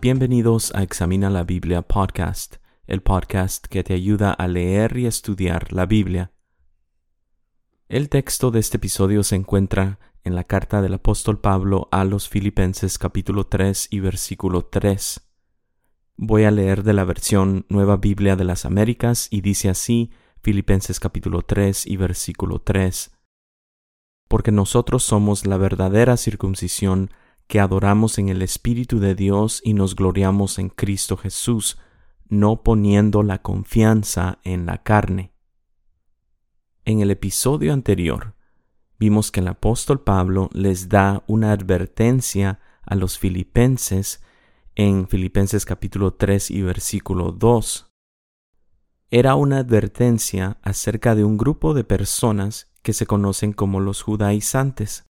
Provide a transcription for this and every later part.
Bienvenidos a Examina la Biblia Podcast, el podcast que te ayuda a leer y estudiar la Biblia. El texto de este episodio se encuentra en la carta del apóstol Pablo a los Filipenses capítulo 3 y versículo 3. Voy a leer de la versión Nueva Biblia de las Américas y dice así Filipenses capítulo 3 y versículo 3. Porque nosotros somos la verdadera circuncisión que adoramos en el Espíritu de Dios y nos gloriamos en Cristo Jesús, no poniendo la confianza en la carne. En el episodio anterior, vimos que el apóstol Pablo les da una advertencia a los filipenses en Filipenses capítulo 3 y versículo 2. Era una advertencia acerca de un grupo de personas que se conocen como los judaizantes.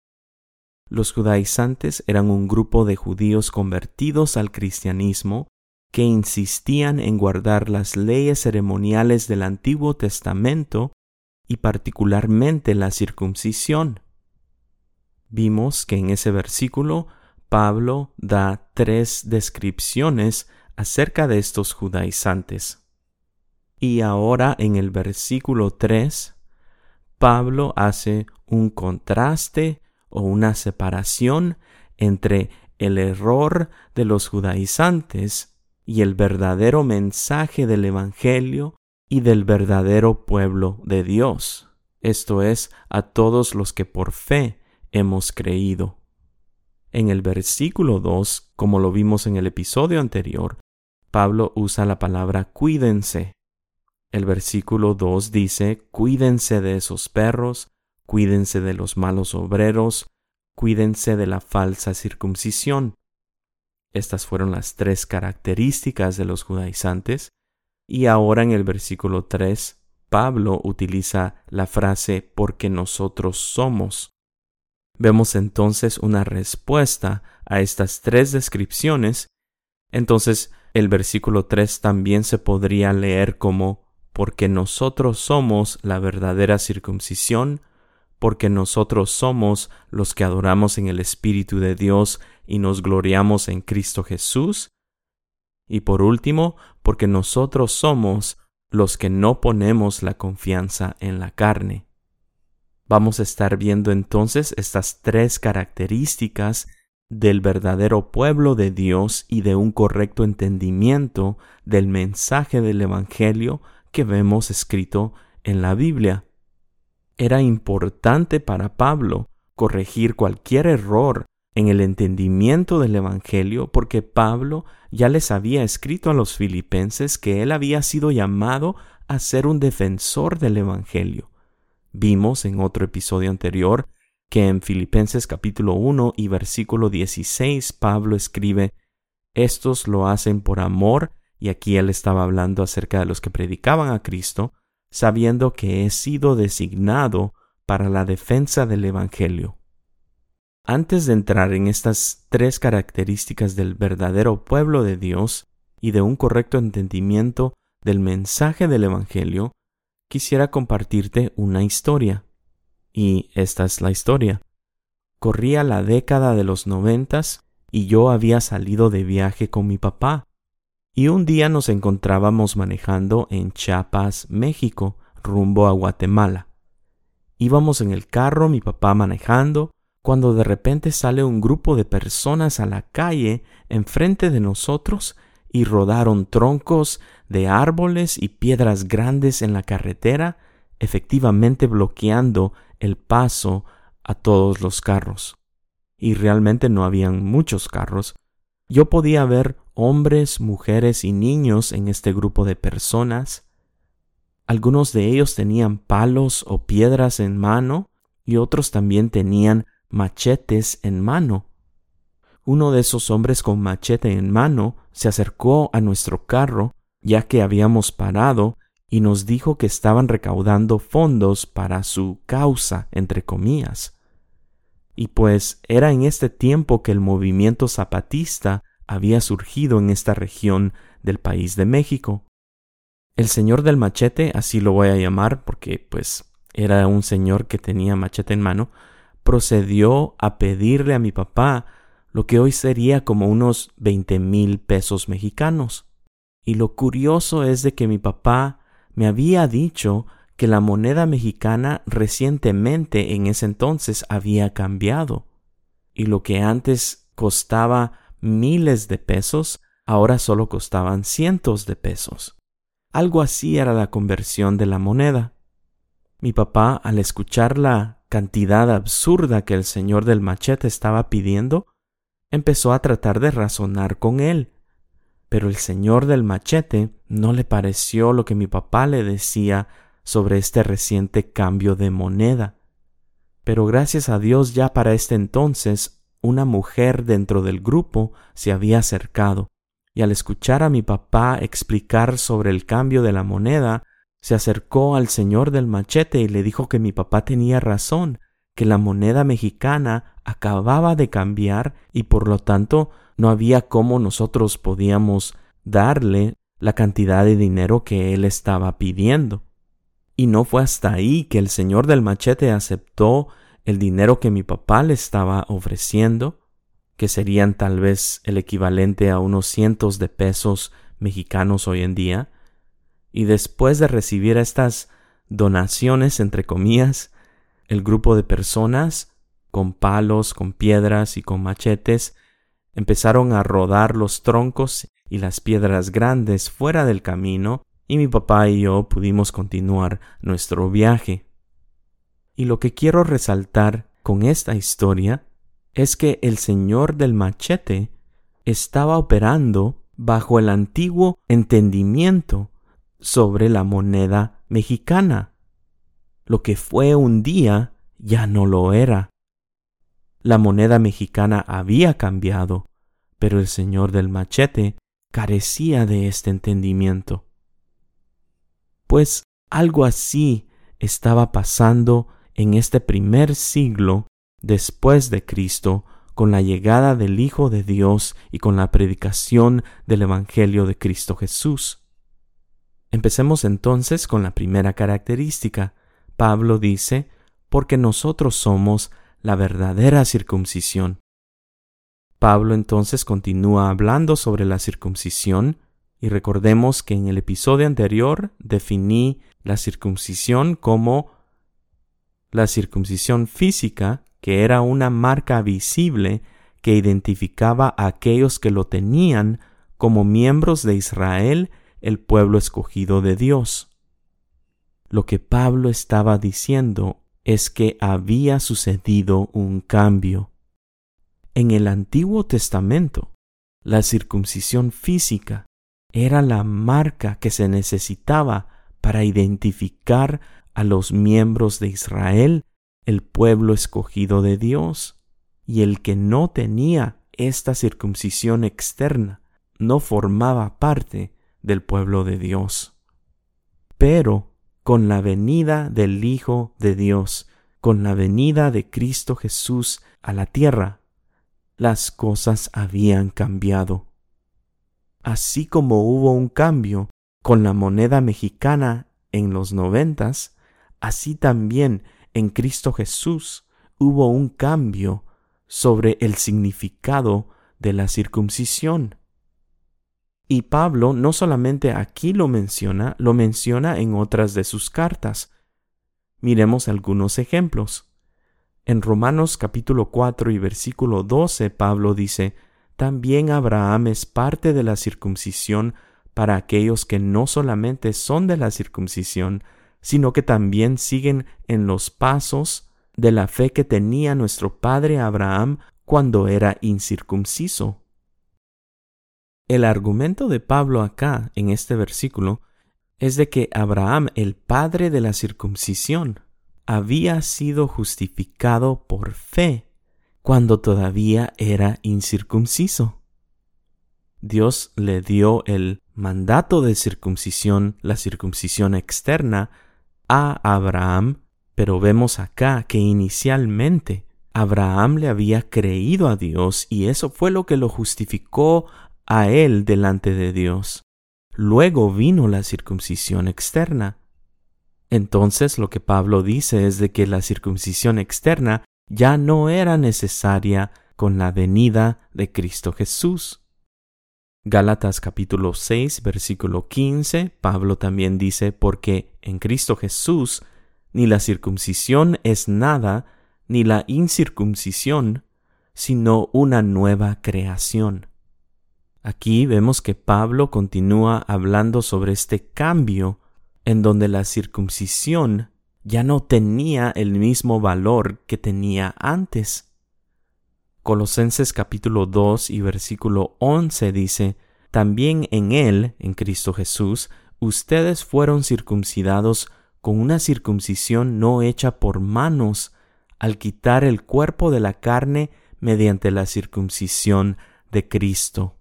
Los judaizantes eran un grupo de judíos convertidos al cristianismo que insistían en guardar las leyes ceremoniales del Antiguo Testamento y particularmente la circuncisión. Vimos que en ese versículo Pablo da tres descripciones acerca de estos judaizantes. Y ahora en el versículo 3, Pablo hace un contraste o una separación entre el error de los judaizantes y el verdadero mensaje del Evangelio y del verdadero pueblo de Dios, esto es, a todos los que por fe hemos creído. En el versículo 2, como lo vimos en el episodio anterior, Pablo usa la palabra cuídense. El versículo 2 dice, cuídense de esos perros, cuídense de los malos obreros, cuídense de la falsa circuncisión. Estas fueron las tres características de los judaizantes, y ahora en el versículo 3, Pablo utiliza la frase porque nosotros somos. Vemos entonces una respuesta a estas tres descripciones. Entonces, el versículo 3 también se podría leer como porque nosotros somos la verdadera circuncisión porque nosotros somos los que adoramos en el Espíritu de Dios y nos gloriamos en Cristo Jesús. Y por último, porque nosotros somos los que no ponemos la confianza en la carne. Vamos a estar viendo entonces estas tres características del verdadero pueblo de Dios y de un correcto entendimiento del mensaje del Evangelio que vemos escrito en la Biblia. Era importante para Pablo corregir cualquier error en el entendimiento del Evangelio porque Pablo ya les había escrito a los filipenses que él había sido llamado a ser un defensor del Evangelio. Vimos en otro episodio anterior que en Filipenses capítulo 1 y versículo 16 Pablo escribe, Estos lo hacen por amor, y aquí él estaba hablando acerca de los que predicaban a Cristo, sabiendo que he sido designado para la defensa del Evangelio. Antes de entrar en estas tres características del verdadero pueblo de Dios y de un correcto entendimiento del mensaje del Evangelio, quisiera compartirte una historia. Y esta es la historia. Corría la década de los noventas y yo había salido de viaje con mi papá y un día nos encontrábamos manejando en Chiapas, México, rumbo a Guatemala. Íbamos en el carro, mi papá manejando, cuando de repente sale un grupo de personas a la calle enfrente de nosotros y rodaron troncos de árboles y piedras grandes en la carretera, efectivamente bloqueando el paso a todos los carros. Y realmente no habían muchos carros. Yo podía ver hombres, mujeres y niños en este grupo de personas. Algunos de ellos tenían palos o piedras en mano y otros también tenían machetes en mano. Uno de esos hombres con machete en mano se acercó a nuestro carro ya que habíamos parado y nos dijo que estaban recaudando fondos para su causa, entre comillas. Y pues era en este tiempo que el movimiento zapatista había surgido en esta región del país de México. El señor del machete, así lo voy a llamar porque pues era un señor que tenía machete en mano, procedió a pedirle a mi papá lo que hoy sería como unos veinte mil pesos mexicanos. Y lo curioso es de que mi papá me había dicho que la moneda mexicana recientemente en ese entonces había cambiado, y lo que antes costaba miles de pesos, ahora solo costaban cientos de pesos. Algo así era la conversión de la moneda. Mi papá, al escuchar la cantidad absurda que el señor del machete estaba pidiendo, empezó a tratar de razonar con él. Pero el señor del machete no le pareció lo que mi papá le decía sobre este reciente cambio de moneda. Pero gracias a Dios ya para este entonces una mujer dentro del grupo se había acercado, y al escuchar a mi papá explicar sobre el cambio de la moneda, se acercó al señor del machete y le dijo que mi papá tenía razón, que la moneda mexicana acababa de cambiar y por lo tanto no había cómo nosotros podíamos darle la cantidad de dinero que él estaba pidiendo. Y no fue hasta ahí que el señor del machete aceptó el dinero que mi papá le estaba ofreciendo, que serían tal vez el equivalente a unos cientos de pesos mexicanos hoy en día, y después de recibir estas donaciones, entre comillas, el grupo de personas, con palos, con piedras y con machetes, empezaron a rodar los troncos y las piedras grandes fuera del camino, y mi papá y yo pudimos continuar nuestro viaje. Y lo que quiero resaltar con esta historia es que el señor del machete estaba operando bajo el antiguo entendimiento sobre la moneda mexicana. Lo que fue un día ya no lo era. La moneda mexicana había cambiado, pero el señor del machete carecía de este entendimiento. Pues algo así estaba pasando en este primer siglo después de Cristo con la llegada del Hijo de Dios y con la predicación del Evangelio de Cristo Jesús. Empecemos entonces con la primera característica. Pablo dice, porque nosotros somos la verdadera circuncisión. Pablo entonces continúa hablando sobre la circuncisión y recordemos que en el episodio anterior definí la circuncisión como la circuncisión física, que era una marca visible que identificaba a aquellos que lo tenían como miembros de Israel el pueblo escogido de Dios. Lo que Pablo estaba diciendo es que había sucedido un cambio. En el Antiguo Testamento, la circuncisión física era la marca que se necesitaba para identificar a los miembros de Israel, el pueblo escogido de Dios, y el que no tenía esta circuncisión externa no formaba parte del pueblo de Dios. Pero con la venida del Hijo de Dios, con la venida de Cristo Jesús a la tierra, las cosas habían cambiado. Así como hubo un cambio con la moneda mexicana en los noventas, así también en Cristo Jesús hubo un cambio sobre el significado de la circuncisión. Y Pablo no solamente aquí lo menciona, lo menciona en otras de sus cartas. Miremos algunos ejemplos. En Romanos capítulo 4 y versículo 12 Pablo dice, También Abraham es parte de la circuncisión para aquellos que no solamente son de la circuncisión, sino que también siguen en los pasos de la fe que tenía nuestro padre Abraham cuando era incircunciso. El argumento de Pablo acá, en este versículo, es de que Abraham, el padre de la circuncisión, había sido justificado por fe cuando todavía era incircunciso. Dios le dio el mandato de circuncisión, la circuncisión externa, a Abraham, pero vemos acá que inicialmente Abraham le había creído a Dios y eso fue lo que lo justificó a él delante de Dios. luego vino la circuncisión externa. Entonces lo que Pablo dice es de que la circuncisión externa ya no era necesaria con la venida de Cristo Jesús. Gálatas capítulo 6 versículo 15, Pablo también dice, porque en Cristo Jesús ni la circuncisión es nada, ni la incircuncisión, sino una nueva creación. Aquí vemos que Pablo continúa hablando sobre este cambio en donde la circuncisión ya no tenía el mismo valor que tenía antes. Colosenses capítulo 2 y versículo 11 dice, También en Él, en Cristo Jesús, ustedes fueron circuncidados con una circuncisión no hecha por manos, al quitar el cuerpo de la carne mediante la circuncisión de Cristo.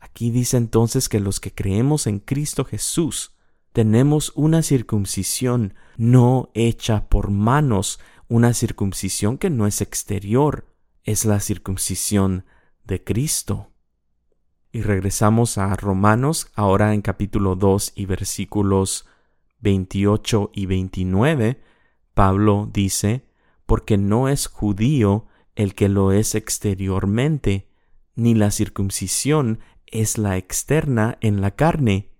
Aquí dice entonces que los que creemos en Cristo Jesús tenemos una circuncisión no hecha por manos, una circuncisión que no es exterior, es la circuncisión de Cristo. Y regresamos a Romanos, ahora en capítulo 2 y versículos 28 y 29, Pablo dice, porque no es judío el que lo es exteriormente, ni la circuncisión es la externa en la carne,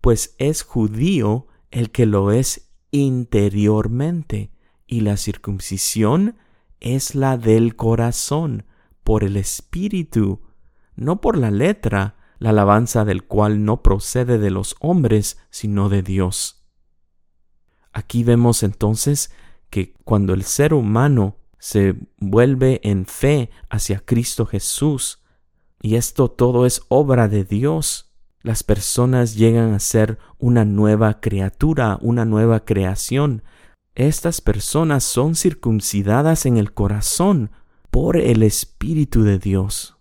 pues es judío el que lo es interiormente, y la circuncisión es la del corazón, por el espíritu, no por la letra, la alabanza del cual no procede de los hombres, sino de Dios. Aquí vemos entonces que cuando el ser humano se vuelve en fe hacia Cristo Jesús, y esto todo es obra de Dios. Las personas llegan a ser una nueva criatura, una nueva creación. Estas personas son circuncidadas en el corazón por el Espíritu de Dios.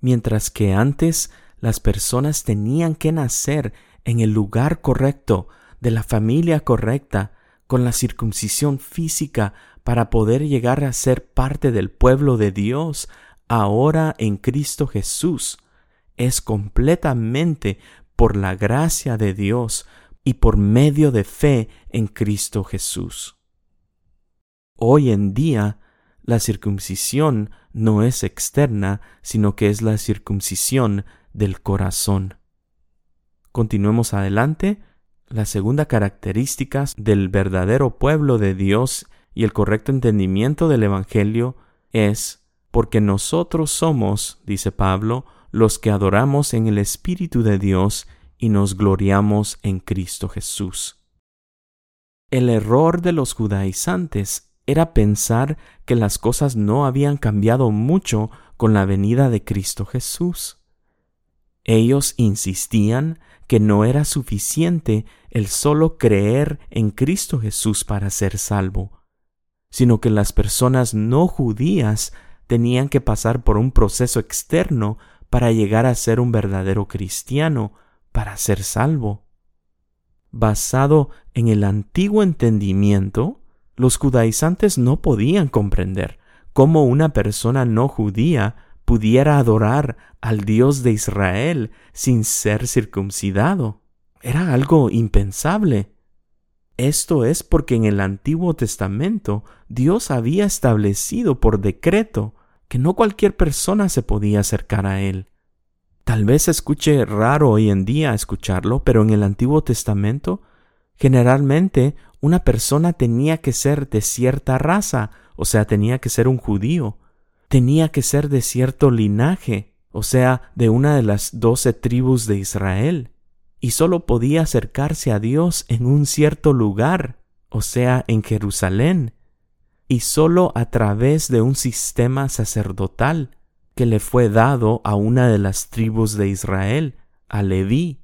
Mientras que antes las personas tenían que nacer en el lugar correcto, de la familia correcta, con la circuncisión física para poder llegar a ser parte del pueblo de Dios, ahora en Cristo Jesús es completamente por la gracia de Dios y por medio de fe en Cristo Jesús. Hoy en día, la circuncisión no es externa, sino que es la circuncisión del corazón. Continuemos adelante. La segunda característica del verdadero pueblo de Dios y el correcto entendimiento del Evangelio es porque nosotros somos, dice Pablo, los que adoramos en el Espíritu de Dios y nos gloriamos en Cristo Jesús. El error de los judaizantes era pensar que las cosas no habían cambiado mucho con la venida de Cristo Jesús. Ellos insistían que no era suficiente el solo creer en Cristo Jesús para ser salvo, sino que las personas no judías tenían que pasar por un proceso externo para llegar a ser un verdadero cristiano, para ser salvo. Basado en el antiguo entendimiento, los judaizantes no podían comprender cómo una persona no judía pudiera adorar al Dios de Israel sin ser circuncidado. Era algo impensable. Esto es porque en el Antiguo Testamento Dios había establecido por decreto que no cualquier persona se podía acercar a Él. Tal vez escuche raro hoy en día escucharlo, pero en el Antiguo Testamento generalmente una persona tenía que ser de cierta raza, o sea, tenía que ser un judío, tenía que ser de cierto linaje, o sea, de una de las doce tribus de Israel y sólo podía acercarse a Dios en un cierto lugar, o sea, en Jerusalén, y sólo a través de un sistema sacerdotal que le fue dado a una de las tribus de Israel, a Leví.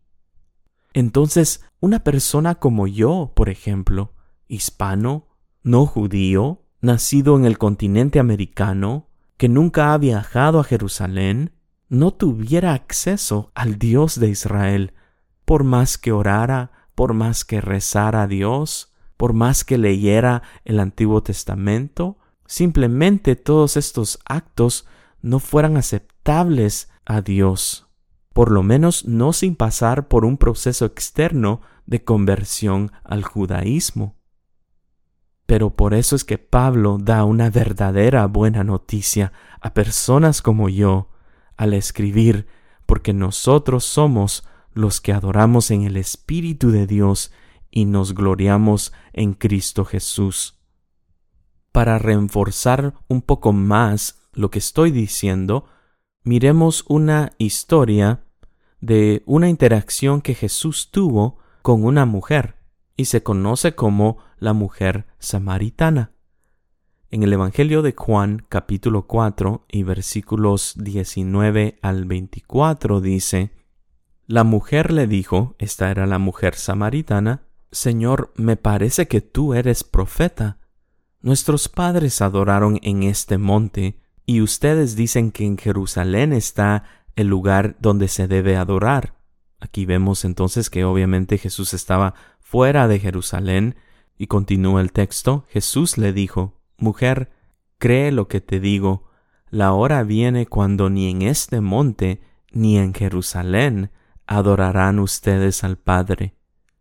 Entonces, una persona como yo, por ejemplo, hispano, no judío, nacido en el continente americano, que nunca ha viajado a Jerusalén, no tuviera acceso al Dios de Israel, por más que orara, por más que rezara a Dios, por más que leyera el Antiguo Testamento, simplemente todos estos actos no fueran aceptables a Dios. por lo menos no sin pasar por un proceso externo de conversión al judaísmo. Pero por eso es que Pablo da una verdadera buena noticia a personas como yo al escribir, porque nosotros somos los que adoramos en el Espíritu de Dios y nos gloriamos en Cristo Jesús. Para reforzar un poco más lo que estoy diciendo, miremos una historia de una interacción que Jesús tuvo con una mujer y se conoce como la mujer samaritana. En el Evangelio de Juan capítulo 4 y versículos 19 al 24 dice, La mujer le dijo, esta era la mujer samaritana, Señor, me parece que tú eres profeta. Nuestros padres adoraron en este monte, y ustedes dicen que en Jerusalén está el lugar donde se debe adorar. Aquí vemos entonces que obviamente Jesús estaba fuera de Jerusalén, y continúa el texto, Jesús le dijo, Mujer, cree lo que te digo, la hora viene cuando ni en este monte ni en Jerusalén adorarán ustedes al Padre.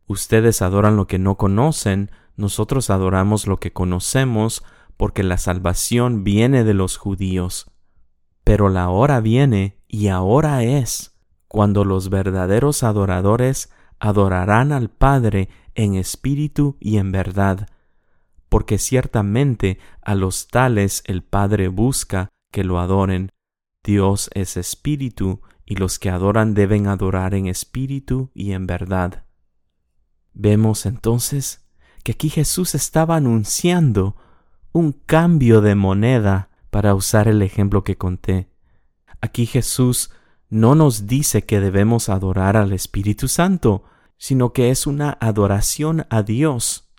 Ustedes adoran lo que no conocen, nosotros adoramos lo que conocemos, porque la salvación viene de los judíos. Pero la hora viene, y ahora es, cuando los verdaderos adoradores adorarán al Padre en espíritu y en verdad, porque ciertamente a los tales el Padre busca que lo adoren. Dios es espíritu, y los que adoran deben adorar en espíritu y en verdad. Vemos entonces que aquí Jesús estaba anunciando un cambio de moneda para usar el ejemplo que conté. Aquí Jesús no nos dice que debemos adorar al Espíritu Santo, sino que es una adoración a Dios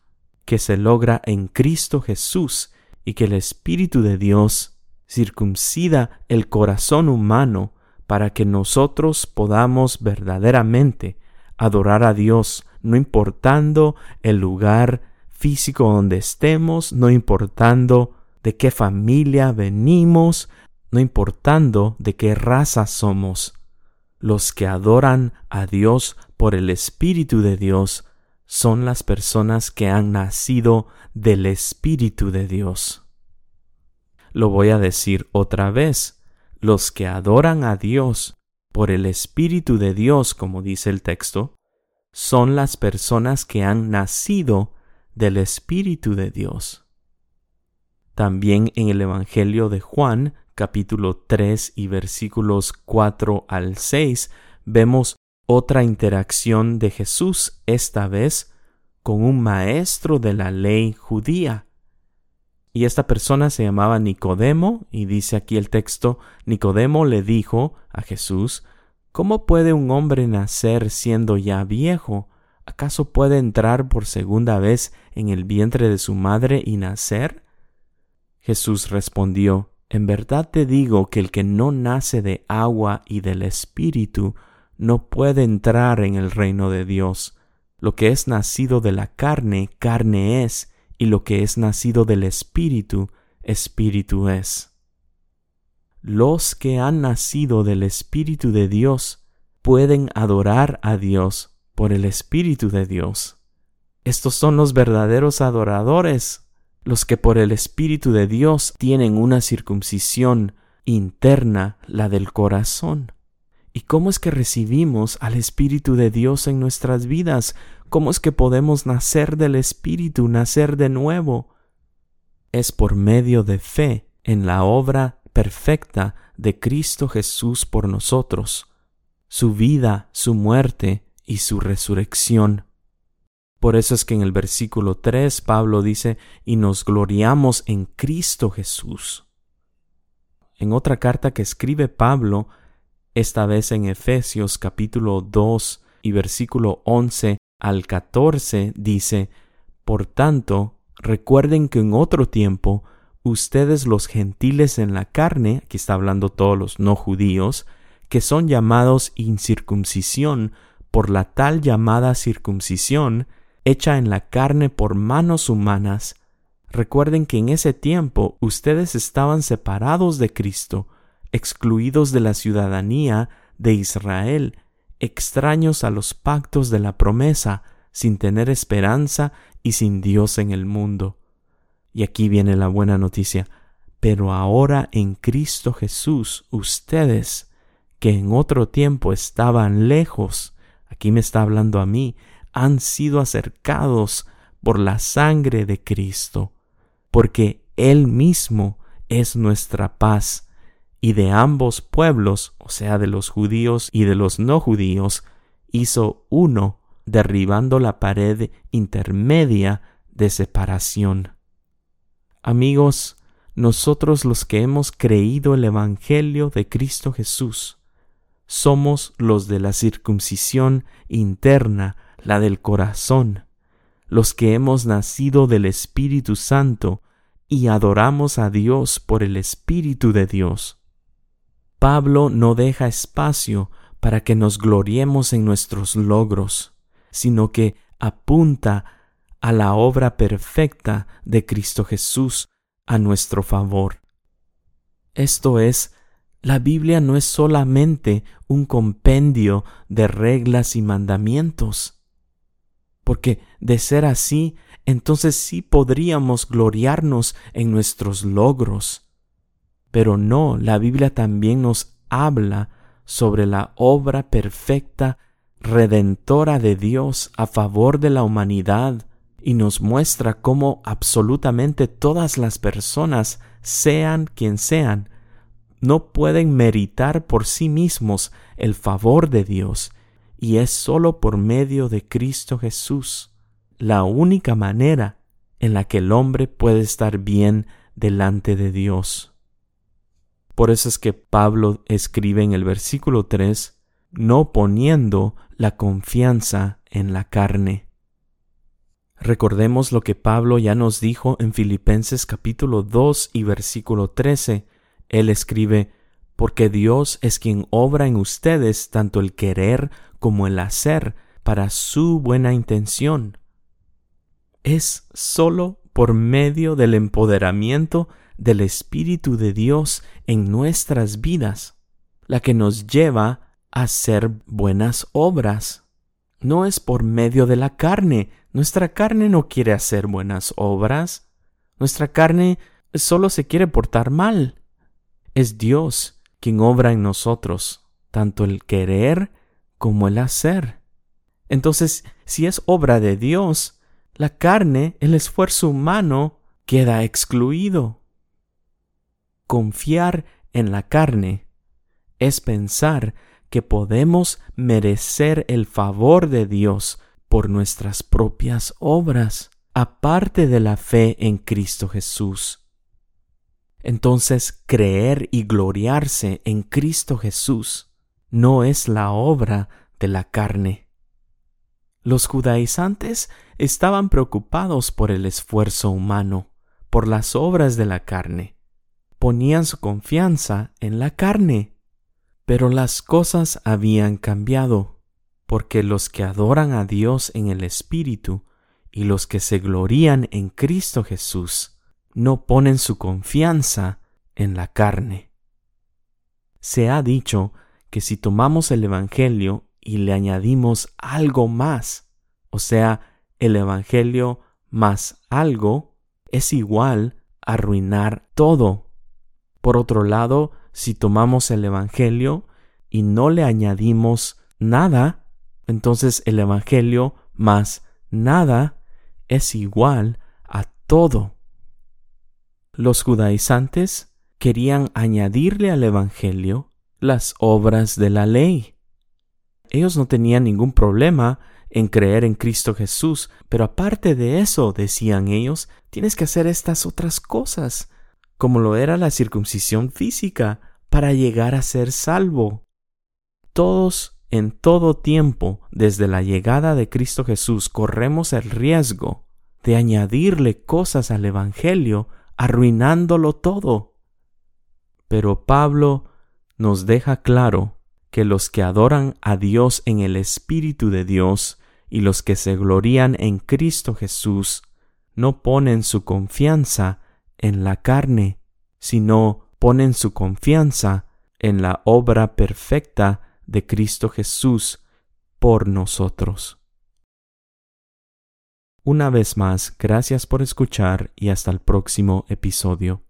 que se logra en Cristo Jesús y que el Espíritu de Dios circuncida el corazón humano para que nosotros podamos verdaderamente adorar a Dios no importando el lugar físico donde estemos, no importando de qué familia venimos, no importando de qué raza somos. Los que adoran a Dios por el Espíritu de Dios son las personas que han nacido del Espíritu de Dios. Lo voy a decir otra vez. Los que adoran a Dios por el Espíritu de Dios, como dice el texto, son las personas que han nacido del Espíritu de Dios. También en el Evangelio de Juan, capítulo 3 y versículos 4 al 6, vemos otra interacción de Jesús, esta vez con un maestro de la ley judía. Y esta persona se llamaba Nicodemo, y dice aquí el texto, Nicodemo le dijo a Jesús, ¿Cómo puede un hombre nacer siendo ya viejo? ¿Acaso puede entrar por segunda vez en el vientre de su madre y nacer? Jesús respondió, En verdad te digo que el que no nace de agua y del Espíritu no puede entrar en el reino de Dios. Lo que es nacido de la carne, carne es, y lo que es nacido del Espíritu, Espíritu es los que han nacido del Espíritu de Dios pueden adorar a Dios por el Espíritu de Dios. Estos son los verdaderos adoradores, los que por el Espíritu de Dios tienen una circuncisión interna, la del corazón. ¿Y cómo es que recibimos al Espíritu de Dios en nuestras vidas? ¿Cómo es que podemos nacer del Espíritu, nacer de nuevo? Es por medio de fe en la obra perfecta de Cristo Jesús por nosotros, su vida, su muerte y su resurrección. Por eso es que en el versículo 3 Pablo dice, y nos gloriamos en Cristo Jesús. En otra carta que escribe Pablo, esta vez en Efesios capítulo 2 y versículo 11 al 14, dice, Por tanto, recuerden que en otro tiempo ustedes los gentiles en la carne, aquí está hablando todos los no judíos, que son llamados incircuncisión por la tal llamada circuncisión hecha en la carne por manos humanas, recuerden que en ese tiempo ustedes estaban separados de Cristo, excluidos de la ciudadanía de Israel, extraños a los pactos de la promesa, sin tener esperanza y sin Dios en el mundo. Y aquí viene la buena noticia. Pero ahora en Cristo Jesús, ustedes, que en otro tiempo estaban lejos, aquí me está hablando a mí, han sido acercados por la sangre de Cristo, porque Él mismo es nuestra paz, y de ambos pueblos, o sea, de los judíos y de los no judíos, hizo uno, derribando la pared intermedia de separación. Amigos, nosotros los que hemos creído el Evangelio de Cristo Jesús, somos los de la circuncisión interna, la del corazón, los que hemos nacido del Espíritu Santo y adoramos a Dios por el Espíritu de Dios. Pablo no deja espacio para que nos gloriemos en nuestros logros, sino que apunta a la obra perfecta de Cristo Jesús a nuestro favor. Esto es, la Biblia no es solamente un compendio de reglas y mandamientos, porque de ser así, entonces sí podríamos gloriarnos en nuestros logros. Pero no, la Biblia también nos habla sobre la obra perfecta redentora de Dios a favor de la humanidad y nos muestra cómo absolutamente todas las personas, sean quien sean, no pueden meritar por sí mismos el favor de Dios, y es sólo por medio de Cristo Jesús la única manera en la que el hombre puede estar bien delante de Dios. Por eso es que Pablo escribe en el versículo 3, no poniendo la confianza en la carne. Recordemos lo que Pablo ya nos dijo en Filipenses capítulo 2 y versículo 13. Él escribe, porque Dios es quien obra en ustedes tanto el querer como el hacer para su buena intención. Es sólo por medio del empoderamiento del Espíritu de Dios en nuestras vidas la que nos lleva a hacer buenas obras. No es por medio de la carne. Nuestra carne no quiere hacer buenas obras. Nuestra carne solo se quiere portar mal. Es Dios quien obra en nosotros, tanto el querer como el hacer. Entonces, si es obra de Dios, la carne, el esfuerzo humano, queda excluido. Confiar en la carne es pensar que podemos merecer el favor de Dios por nuestras propias obras, aparte de la fe en Cristo Jesús. Entonces creer y gloriarse en Cristo Jesús no es la obra de la carne. Los judaizantes estaban preocupados por el esfuerzo humano, por las obras de la carne. Ponían su confianza en la carne pero las cosas habían cambiado, porque los que adoran a Dios en el Espíritu y los que se glorían en Cristo Jesús no ponen su confianza en la carne. Se ha dicho que si tomamos el Evangelio y le añadimos algo más, o sea, el Evangelio más algo, es igual a arruinar todo. Por otro lado, si tomamos el Evangelio y no le añadimos nada, entonces el Evangelio más nada es igual a todo. Los judaizantes querían añadirle al Evangelio las obras de la ley. Ellos no tenían ningún problema en creer en Cristo Jesús, pero aparte de eso, decían ellos, tienes que hacer estas otras cosas como lo era la circuncisión física, para llegar a ser salvo. Todos en todo tiempo, desde la llegada de Cristo Jesús, corremos el riesgo de añadirle cosas al Evangelio, arruinándolo todo. Pero Pablo nos deja claro que los que adoran a Dios en el Espíritu de Dios y los que se glorían en Cristo Jesús no ponen su confianza en la carne, sino ponen su confianza en la obra perfecta de Cristo Jesús por nosotros. Una vez más, gracias por escuchar y hasta el próximo episodio.